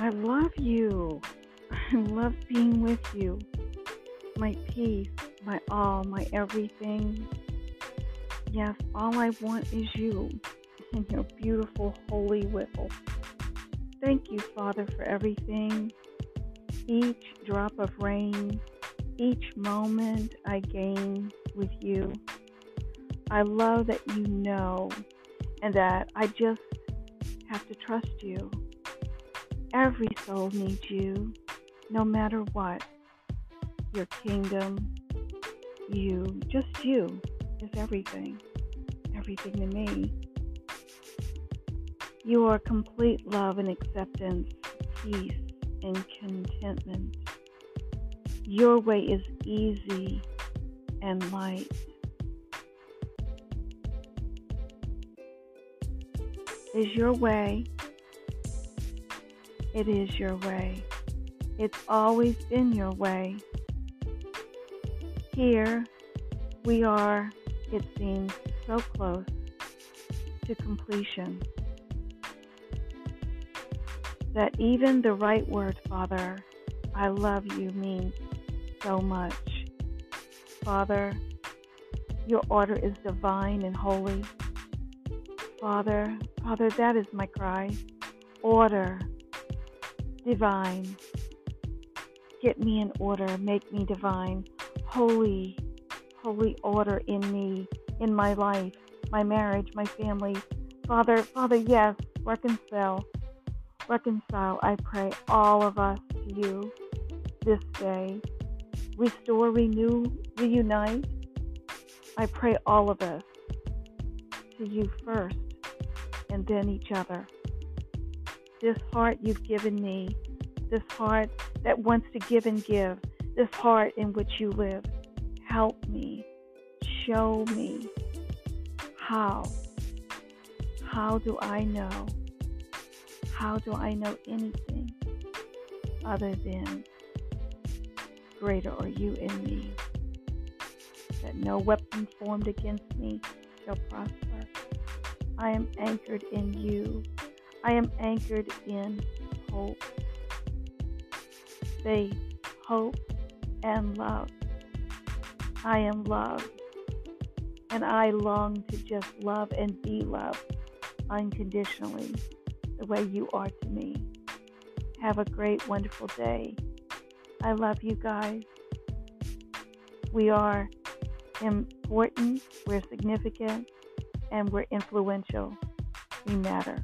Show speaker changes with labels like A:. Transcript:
A: I love you. I love being with you. My peace, my all, my everything. Yes, all I want is you and your beautiful holy will. Thank you, Father, for everything. Each drop of rain, each moment I gain with you. I love that you know and that I just have to trust you. Every soul needs you, no matter what. Your kingdom, you, just you, is everything. Everything to me. You are complete love and acceptance, peace and contentment. Your way is easy and light. Is your way it is your way. It's always been your way. Here we are, it seems, so close to completion that even the right word, Father, I love you, means so much. Father, your order is divine and holy. Father, Father, that is my cry. Order divine. Get me in order, make me divine. Holy, holy order in me, in my life, my marriage, my family. Father, Father, yes, reconcile. Reconcile, I pray, all of us to you this day. Restore, renew, reunite. I pray all of us to you first and then each other this heart you've given me, this heart that wants to give and give, this heart in which you live. Help me, show me how. How do I know? How do I know anything other than greater are you in me? That no weapon formed against me shall prosper. I am anchored in you I am anchored in hope, faith, hope, and love. I am loved, and I long to just love and be loved unconditionally the way you are to me. Have a great, wonderful day. I love you guys. We are important, we're significant, and we're influential. We matter.